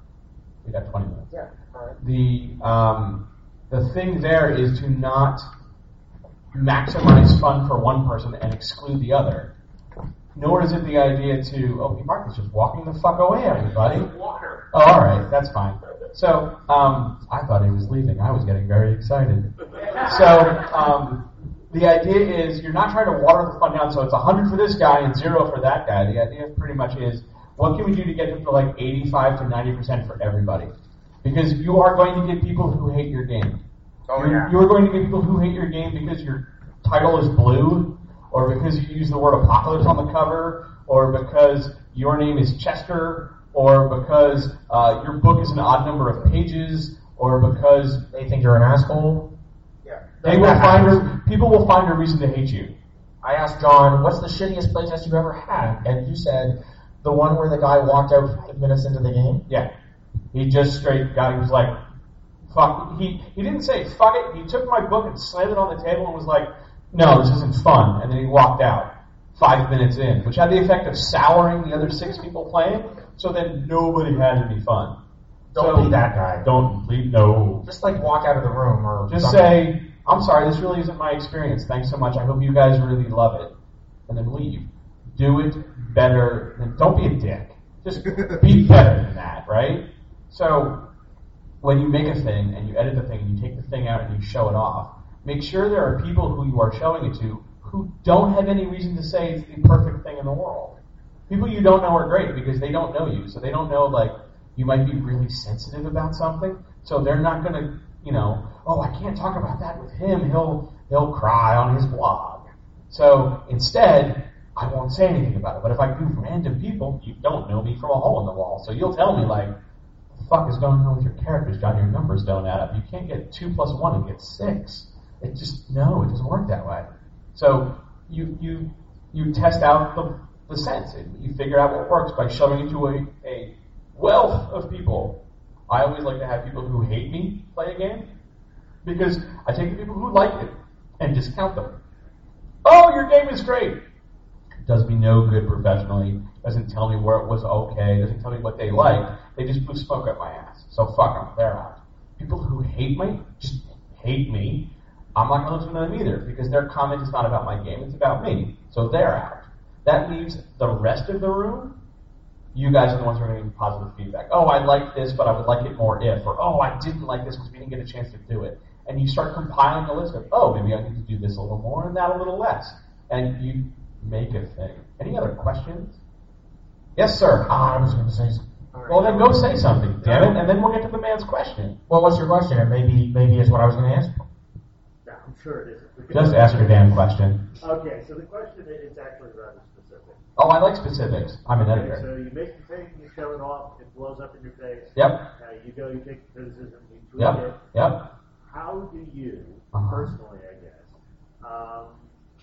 We got 20 minutes. Yeah. All right. The um, the thing there is to not maximize fun for one person and exclude the other. Nor is it the idea to oh, Mark is just walking the fuck away, everybody. Water. Oh, all right, that's fine. So um, I thought he was leaving. I was getting very excited. So um, the idea is you're not trying to water the fun down. So it's 100 for this guy and zero for that guy. The idea pretty much is what can we do to get him to like 85 to 90 percent for everybody? Because you are going to get people who hate your game. Oh, you're, yeah. you're going to get people who hate your game because your title is blue, or because you use the word apocalypse on the cover, or because your name is Chester, or because uh, your book is an odd number of pages, or because They think you're an asshole. Yeah. they will find a, people will find a reason to hate you. I asked John, "What's the shittiest playtest you've ever had?" And you said the one where the guy walked out five minutes into the game. Yeah, he just straight got. He was like, "Fuck." He he didn't say "fuck it." He took my book and slammed it on the table and was like, "No, this isn't fun." And then he walked out five minutes in, which had the effect of souring the other six people playing. So then nobody had any fun. Don't So- be that guy. Don't please no. Just like walk out of the room or Just something. say, "I'm sorry, this really isn't my experience. Thanks so much. I hope you guys really love it," and then leave. Do it better. Than, don't be a dick. Just be [laughs] better than that, right? So when you make a thing and you edit the thing and you take the thing out and you show it off, make sure there are people who you are showing it to who don't have any reason to say it's the perfect thing in the world. People you don't know are great because they don't know you, so they don't know like you might be really sensitive about something, so they're not gonna, you know, oh I can't talk about that with him. He'll he'll cry on his blog. So instead, I won't say anything about it. But if I do random people, you don't know me from a hole in the wall. So you'll tell me like, the fuck is going on with your characters, John? Your numbers don't add up. You can't get two plus one and get six. It just no, it doesn't work that way. So you you you test out the, the sense. You figure out what works by shoving it to a, a wealth of people. I always like to have people who hate me play a game because I take the people who like it and discount them. Oh, your game is great. Does me no good professionally. Doesn't tell me where it was okay. Doesn't tell me what they liked. They just blew smoke up my ass. So fuck them. They're out. People who hate me just hate me. I'm not going to listen to them either because their comment is not about my game. It's about me. So they're out. That leaves the rest of the room. You guys are the ones who are going to give positive feedback. Oh, I like this, but I would like it more if. Or, oh, I didn't like this because we didn't get a chance to do it. And you start compiling a list of, oh, maybe I need to do this a little more and that a little less. And you make a thing. Any other questions? Yes, sir. Ah, I was going to say. something. Well, then go say something, damn it, and then we'll get to the man's question. Well, what's your question? And maybe maybe is what I was going to ask. Yeah, I'm sure it isn't. Just ask your damn question. Okay, so the question is actually rather specific. Oh, I like specifics. I'm an Okay, editor. so you make the thing, you show it off, it blows up in your face. Yep. Uh, you go, you take the criticism, you tweet Yep. it. Yep. How do you, Uh-huh. personally, I guess, um,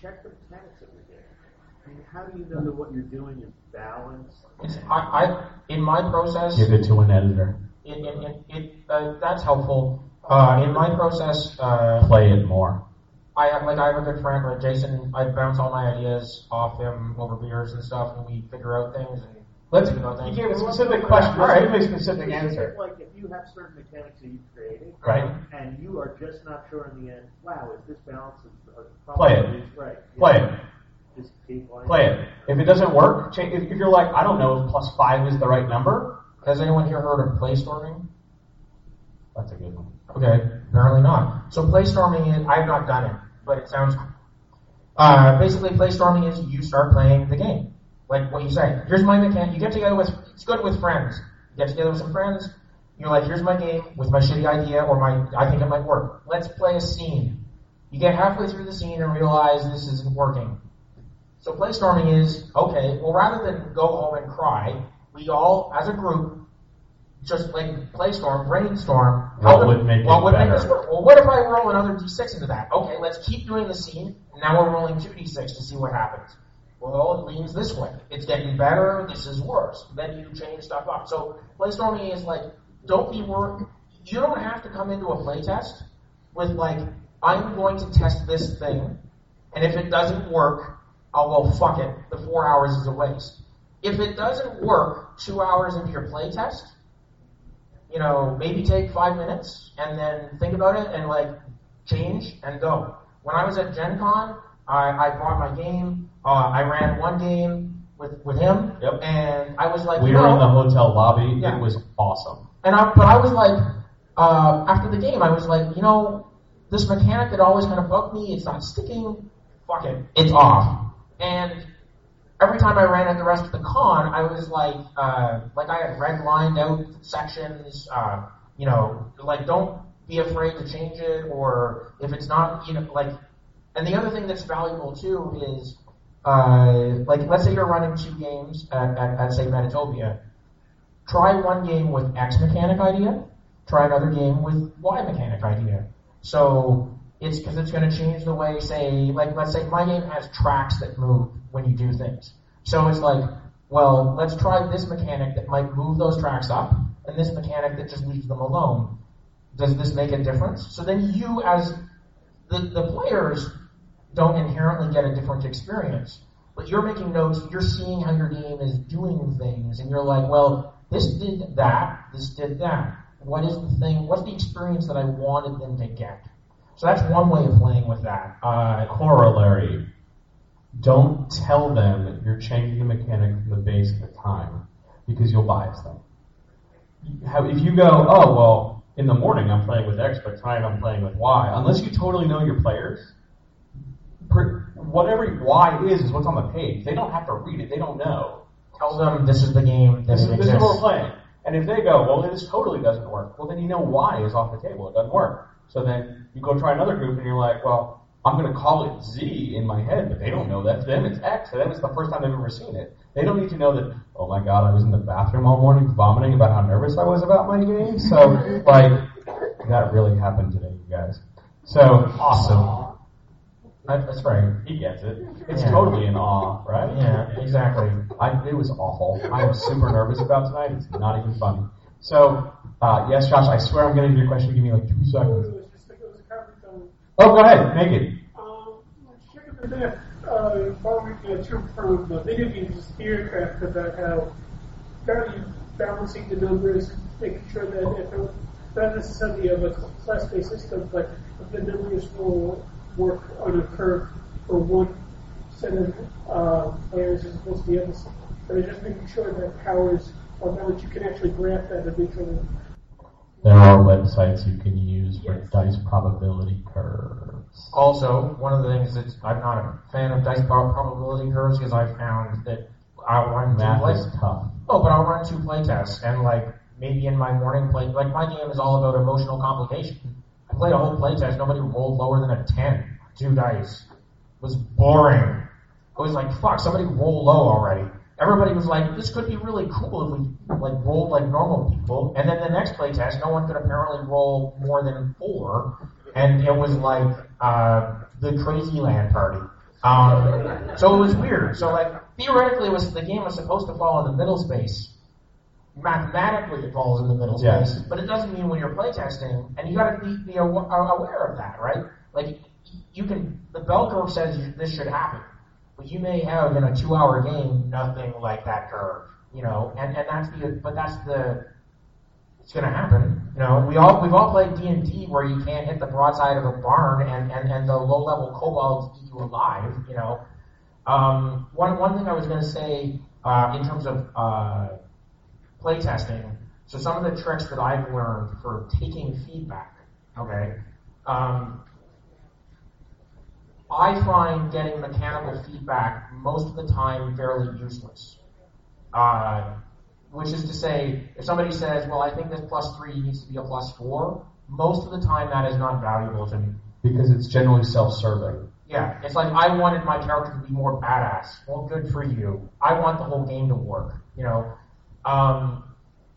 check the mechanics of your game? I mean, how do you know that what you're doing is balanced? It's, I, I in my process, Give it to an editor. it, it, it, it uh, that's helpful. Uh, in my process, uh, Play it more. I have like I have a good friend, like Jason. I bounce all my ideas off him over beers and stuff, and we figure out things. And Let's. think about You things. gave a specific question. All right, give me a specific Specific, answer. Like if you have certain mechanics that you've created, Right. and you are just not sure in the end, wow, is this balance? Is, uh, Play it. is Right. Play Yeah. it. Just keep playing. Play it. If it doesn't work, change. If, if you're like, I don't know if plus five is the right number. Has anyone here heard of play storming? That's a good one. Okay, apparently not. So play storming is I've not done it, but it sounds cool. Uh, basically, play storming is you start playing the game, like what you say. Here's my mechanic. You get together with it's good with friends. You get together with some friends. You're like, here's my game with my shitty idea or my I think it might work. Let's play a scene. You get halfway through the scene and realize this isn't working. So play storming is okay. Well, rather than go home and cry, we all, as a group, just like play storm, brainstorm. What how would make it what would make better? this work? Well, what if I roll another d6 into that? Okay, let's keep doing the scene. Now we're rolling two d6 to see what happens. Well, it leans this way. It's getting better. This is worse. Then you change stuff up. So play storming is like, don't be worried. You don't have to come into a play test with like, I'm going to test this thing, and if it doesn't work, oh, I'll go fuck it. The four hours is a waste. If it doesn't work two hours into your play test, you know, maybe take five minutes and then think about it and like change and go. When I was at Gen Con, I, I brought my game. Uh, I ran one game with, with him, Yep. and I was like, We you were in the hotel lobby. Yeah. It was awesome. and I, but I was like, uh, after the game, I was like, you know, this mechanic that always kind of bugged me, it's not sticking. Fuck it, it's off. And every time I ran at the rest of the con, I was like, uh, like I had red lined out sections. Uh, you know, like don't be afraid to change it, or if it's not, you know, like. And the other thing that's valuable too is, uh, like, let's say you're running two games at, at, at say Metatopia try one game with X mechanic idea, try another game with Y mechanic idea. So it's because it's going to change the way, say, like let's say my game has tracks that move when you do things. So it's like, well, let's try this mechanic that might move those tracks up, and this mechanic that just leaves them alone. Does this make a difference? So then you, as the, the players, don't inherently get a different experience. But you're making notes, you're seeing how your game is doing things, and you're like, well, this did that, this did that. What is the thing, what's the experience that I wanted them to get? So that's one way of playing with that. Uh, Corollary. Don't tell them that you're changing the mechanic from the base at the time because you'll bias them. If you go, oh, well, in the morning I'm playing with X, but tonight I'm playing with Y, unless you totally know your players, whatever Y is, is what's on the page. They don't have to read it. They don't know. tell them this is the game that This is, it this is what we're playing. And if they go, well, this totally doesn't work, well, then you know Y is off the table. It doesn't work. So then you go try another group and you're like, well, I'm going to call it Z in my head, but they don't know that. To them, it's X. To them, it's the first time they've ever seen it. They don't need to know that, oh my god, I was in the bathroom all morning vomiting about how nervous I was about my game. So, [laughs] like, that really happened today, you guys. So, awesome. That- That's right. He gets it. It's Yeah. totally in awe, right? Yeah, exactly. I, it was awful. I was super nervous about tonight. It's not even funny. So, uh, yes, Josh, I swear I'm getting to give your question. Give me like two seconds. was just like it was a conference on Oh, go ahead. Make it. Um, the left, uh, following a term from uh, video games, Theorycraft, about how apparently balancing the numbers, making sure that if it, not necessarily of a class-based system, but if the numbers will work on a curve for one set of uh, players as opposed to the others. But just making sure that powers are that you can actually graph that eventually. There are websites you can use for dice probability curves. Also, one of the things that I'm not a fan of dice prob- probability curves because I found that I'll run two play. is tough. Oh, but I'll run two play tests and like maybe in my morning play, like my game is all about emotional complication. I played a whole play test. Nobody rolled lower than a ten. Two dice. It was boring. It was like fuck. Somebody roll low already. Everybody was like, this could be really cool if we like rolled like normal people. And then the next play test, no one could apparently roll more than four, and it was like uh, the crazy land party. Um, so it was weird. So like theoretically, it was the game was supposed to fall in the middle space. Mathematically, it falls in the middle Yes. space, but it doesn't mean when you're playtesting, and you got to be, be aware of that, right? Like you can, the bell curve says this should happen, you may have in a two-hour game nothing like that curve, you know, and and that's the, but that's the it's gonna happen. You know, we all we've all played D and D where you can't hit the broadside of a barn and and, and the low level kobolds eat you alive. You know, um, one one thing I was gonna say uh, in terms of uh, playtesting. So some of the tricks that I've learned for taking feedback. Okay. Um, I find getting mechanical feedback most of the time fairly useless. Uh, which is to say, if somebody says, well, I think this plus three needs to be a plus four, most of the time that is not valuable to me. Because it's generally self-serving. Yeah, it's like I wanted my character to be more badass. Well, good for you. I want the whole game to work. You know, um,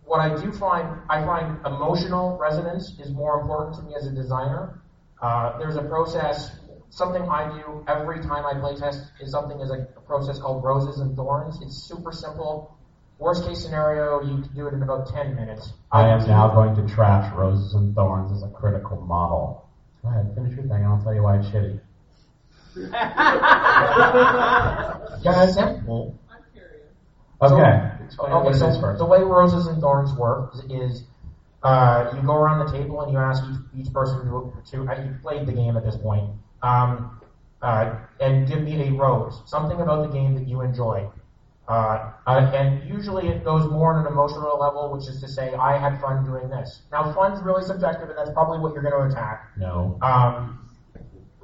what I do find, I find emotional resonance is more important to me as a designer. Uh, there's a process, something I do every time I playtest is something is a, a process called roses and thorns. It's super simple. Worst case scenario, you can do it in about 10 minutes. I am now going to trash Roses and Thorns as a critical model. Go ahead, finish your thing, and I'll tell you why it's shitty. [laughs] Guys, simple. Okay, explain Okay, what it so first. the way roses and thorns work is uh, you go around the table and you ask each, each person to, to uh, you've played the game at this point, um, uh, and give me a rose, something about the game that you enjoy. Uh, uh, and usually it goes more on an emotional level, which is to say, I had fun doing this. Now, fun's really subjective, and that's probably what you're going to attack. No. Um,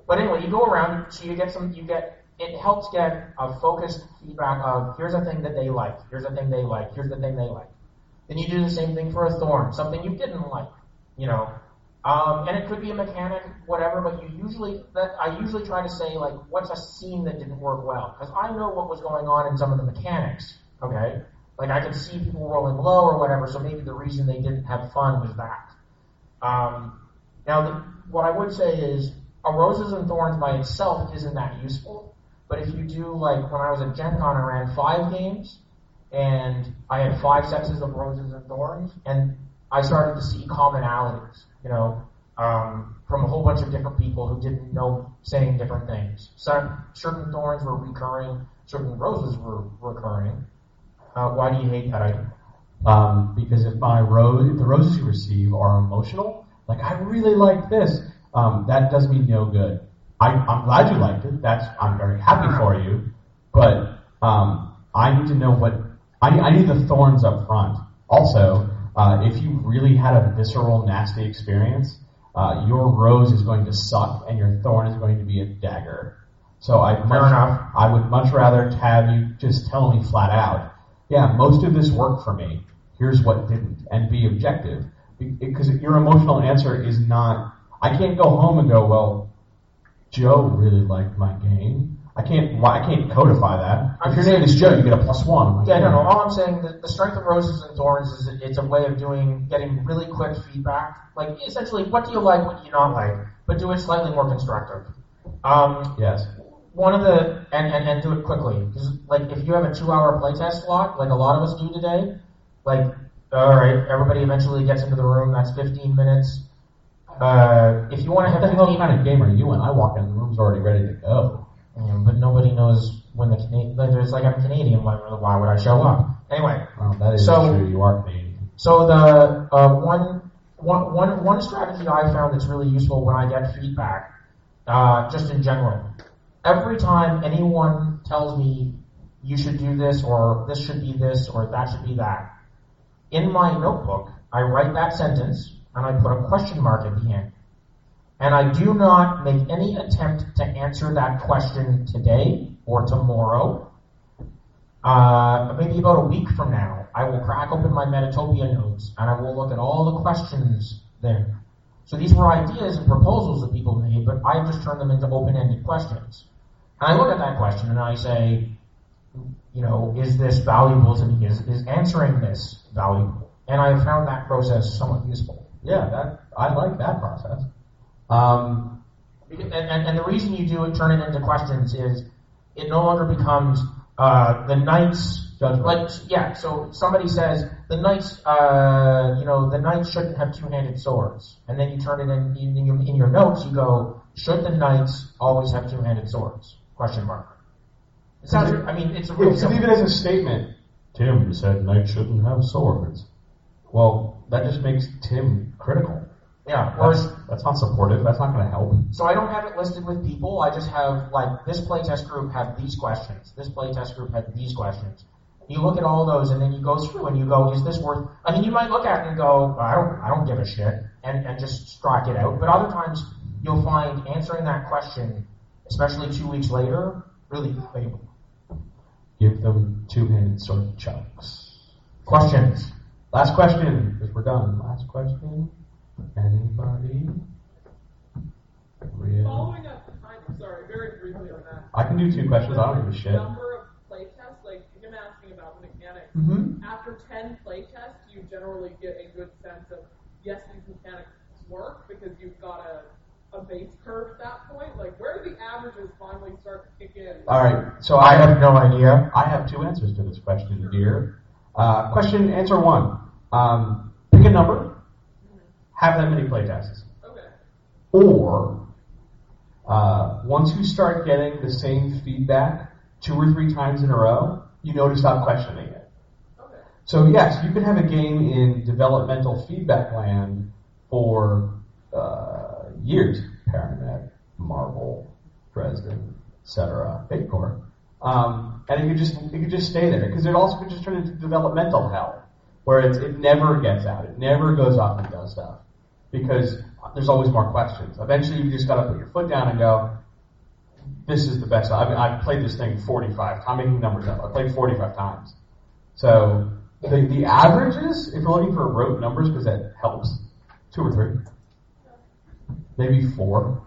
but anyway, you go around, so you get some, you get, it helps get a focused feedback of here's a thing that they like, here's a thing they like, here's the thing they like. Then you do the same thing for a thorn, something you didn't like, you know. Um, and it could be a mechanic, whatever, but you usually, that, I usually try to say like, what's a scene that didn't work well? Because I know what was going on in some of the mechanics, okay? Like I could see people rolling low or whatever, so maybe the reason they didn't have fun was that. Um, now, the, what I would say is, a roses and thorns by itself isn't that useful. But if you do like when I was at Gen Con, I ran five games, and I had five sets of roses and thorns, and I started to see commonalities, you know, um, from a whole bunch of different people who didn't know saying different things. Some certain thorns were recurring, certain roses were recurring. Uh, why do you hate that item? Um, because if my rose, the roses you receive are emotional, like I really like this, um, that does me no good. I, I'm glad you liked it. That's I'm very happy for you, but um, I need to know what I, I need the thorns up front. Also, uh, if you really had a visceral, nasty experience, uh, your rose is going to suck and your thorn is going to be a dagger. So I much, enough. I would much rather have you just tell me flat out, yeah, most of this worked for me. Here's what didn't, and be objective. Because your emotional answer is not. I can't go home and go, well, Joe really liked my game. I can't. Why I can't codify that. If your name is Joe, you get a plus one. Yeah, no, no. All I'm saying that the strength of roses and thorns is it- it's a way of doing getting really quick feedback. Like essentially, what do you like, what do you not like, but do it slightly more constructive. Um, Yes. one of the and, and, and do it quickly. 'Cause, like if you have a two-hour playtest slot, like a lot of us do today, like all right, everybody eventually gets into the room. That's 15 minutes. Uh, if you want to What have the hell 15 kind of game are you in? I walk in, the room's already ready to go. Yeah, but nobody knows when the Canadian. Like, There's like I'm Canadian. Why, why would I show up? Anyway, that is So- true. You are Canadian. so the uh, one, one, one, one strategy I found that's really useful when I get feedback, uh, just in general, every time anyone tells me you should do this or this should be this or that should be that, in my notebook I write that sentence and I put a question mark at the end. And I do not make any attempt to answer that question today or tomorrow. Uh, maybe about a week from now, I will crack open my Metatopia notes and I will look at all the questions there. So these were ideas and proposals that people made, but I just turned them into open-ended questions. And I look at that question and I say, you know, is this valuable to me? Is, is answering this valuable? And I found that process somewhat useful. Yeah, that I like that process. Um, And, and, and the reason you do it, turn it into questions, is it no longer becomes uh, the knight's Judgment. Like, yeah. So somebody says the knights, uh, you know, the knights shouldn't have two-handed swords, and then you turn it in, in, your, in your notes. You go, should the knights always have two-handed swords? Question mark. It sounds. I mean, it's a real even as a statement, Tim said knights shouldn't have swords. Well, that just makes Tim critical. Yeah. That's, Whereas that's not supportive. That's not going to help. So I don't have it listed with people. I just have like this playtest group had these questions. This playtest group had these questions. You look at all those and then you go through and you go, is this worth? I mean, you might look at it and go, I don't, I don't give a shit, and and just strike it out. But other times you'll find answering that question, especially two weeks later, really valuable. Give them two-handed sword chunks. Questions. Last question, because we're done. Last question. Anybody? Real? Following up, I'm sorry, very briefly on that. I can do two questions. I don't give a shit. Number of playtests, like him asking about the mechanics. Mm-hmm. After 10 playtests, you generally get a good sense of, yes, these mechanics work because you've got a, a base curve at that point. Like, where do the averages finally start to kick in? All right. So I have no idea. I have two answers to this question, dear. Uh, question answer one. Um, pick a number. Have that many playtests. Okay. Or uh, once you start getting the same feedback two or three times in a row, you know to stop questioning it. Okay. So yes, you can have a game in developmental feedback land for uh, years. Paranet, Marvel, Dresden, etc. Fate Core. Um, and it could just it could just stay there because it also could just turn into developmental hell, where it's, it never gets out, it never goes off and does stuff because there's always more questions. Eventually, you just got to put your foot down and go. This is the best. I mean, I've played this thing 45. I'm making numbers up. I played 45 times. So the the averages, if you're looking for rote numbers, because that helps, two or three, maybe four,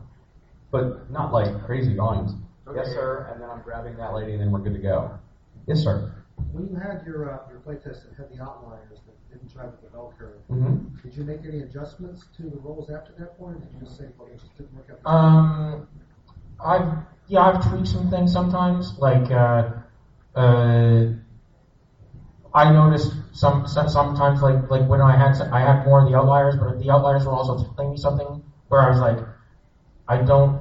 but not like crazy volumes. Yes, sir. And then I'm grabbing that lady, and then we're good to go. Yes, sir. When you had your uh, your playtest that had the outliers that didn't drive with the bell curve, Mm-hmm. did you make any adjustments to the rolls after that point, or did you just say, well, it just didn't work out? Um, I've yeah, I've tweaked some things sometimes. Like uh, uh, I noticed some, some sometimes like like when I had I had more of the outliers, but the outliers were also telling me something where I was like, I don't.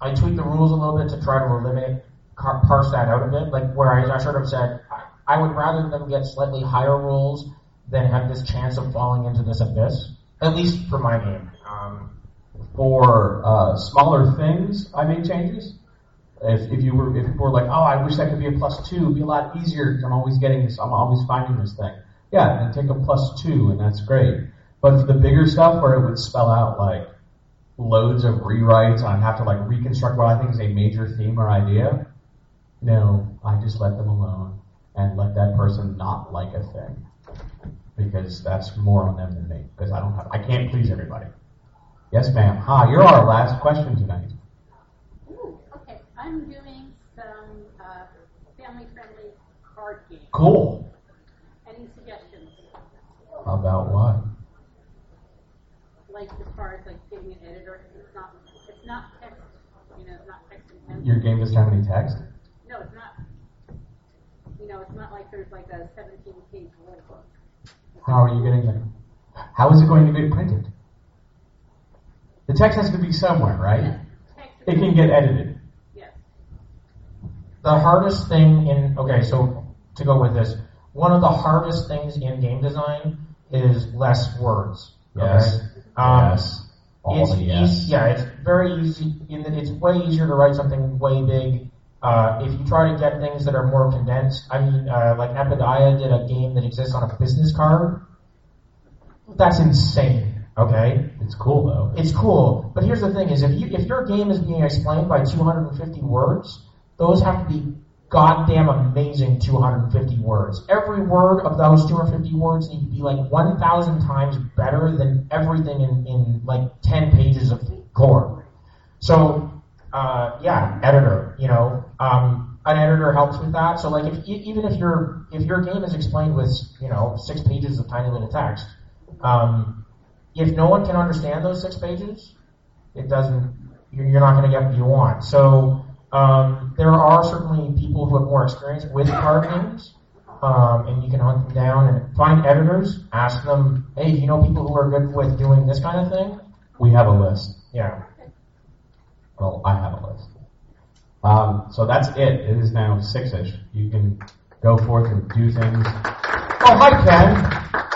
I tweaked the rules a little bit to try to eliminate car- parse that out a bit. Like where I, I sort of said I, I would rather them get slightly higher rules than have this chance of falling into this abyss. At least for my game. Um, For uh, smaller things, I made changes. If, if you were if people were like, oh, I wish that could be a plus two, it'd be a lot easier because I'm always getting this, I'm always finding this thing. Yeah, then take a plus two, and that's great. But for the bigger stuff where it would spell out like loads of rewrites, and I'd have to like reconstruct what I think is a major theme or idea. No, I just let them alone and let that person not like a thing because that's more on them than me because I don't have I can't please everybody. Yes, ma'am. Hi, you're our last question tonight. Ooh, okay, I'm doing some uh, family-friendly card games. Cool. Any suggestions? About what? Like as far as like getting an editor, it's not it's not text, you know, it's not text intensive. Your game doesn't have any text? No, it's not. You know, it's not like there's like a 17 page rule book. How are you getting there? How is it going to get printed? The text has to be somewhere, right? It can get edited. Yes. the hardest thing in okay, so to go with this, one of the hardest things in game design is less words. Yes. Okay? Um, yes. All it's the yes. easy, yeah, it's very easy. In that it's way easier to write something way big. Uh, if you try to get things that are more condensed, I mean, uh, like Epidiah did a game that exists on a business card. That's insane. Okay, It's cool though. it's cool, but here's the thing: is if you if your game is being explained by 250 words, those have to be goddamn amazing 250 words. Every word of those 250 words need to be like 1,000 times better than everything in, in like 10 pages of core. So, uh, yeah, editor, you know, um, an editor helps with that. So, like, if even if your if your game is explained with you know six pages of tiny little text, um, if no one can understand those six pages, it doesn't. You're you're not going to get what you want. So um, there are certainly people who have more experience with card games, um, and you can hunt them down and find editors. Ask them, hey, you know people who are good with doing this kind of thing? We have a list. Yeah. Well, I have a list. Um, so that's it. It is now six-ish. You can go forth and do things. Oh, hi, Ken.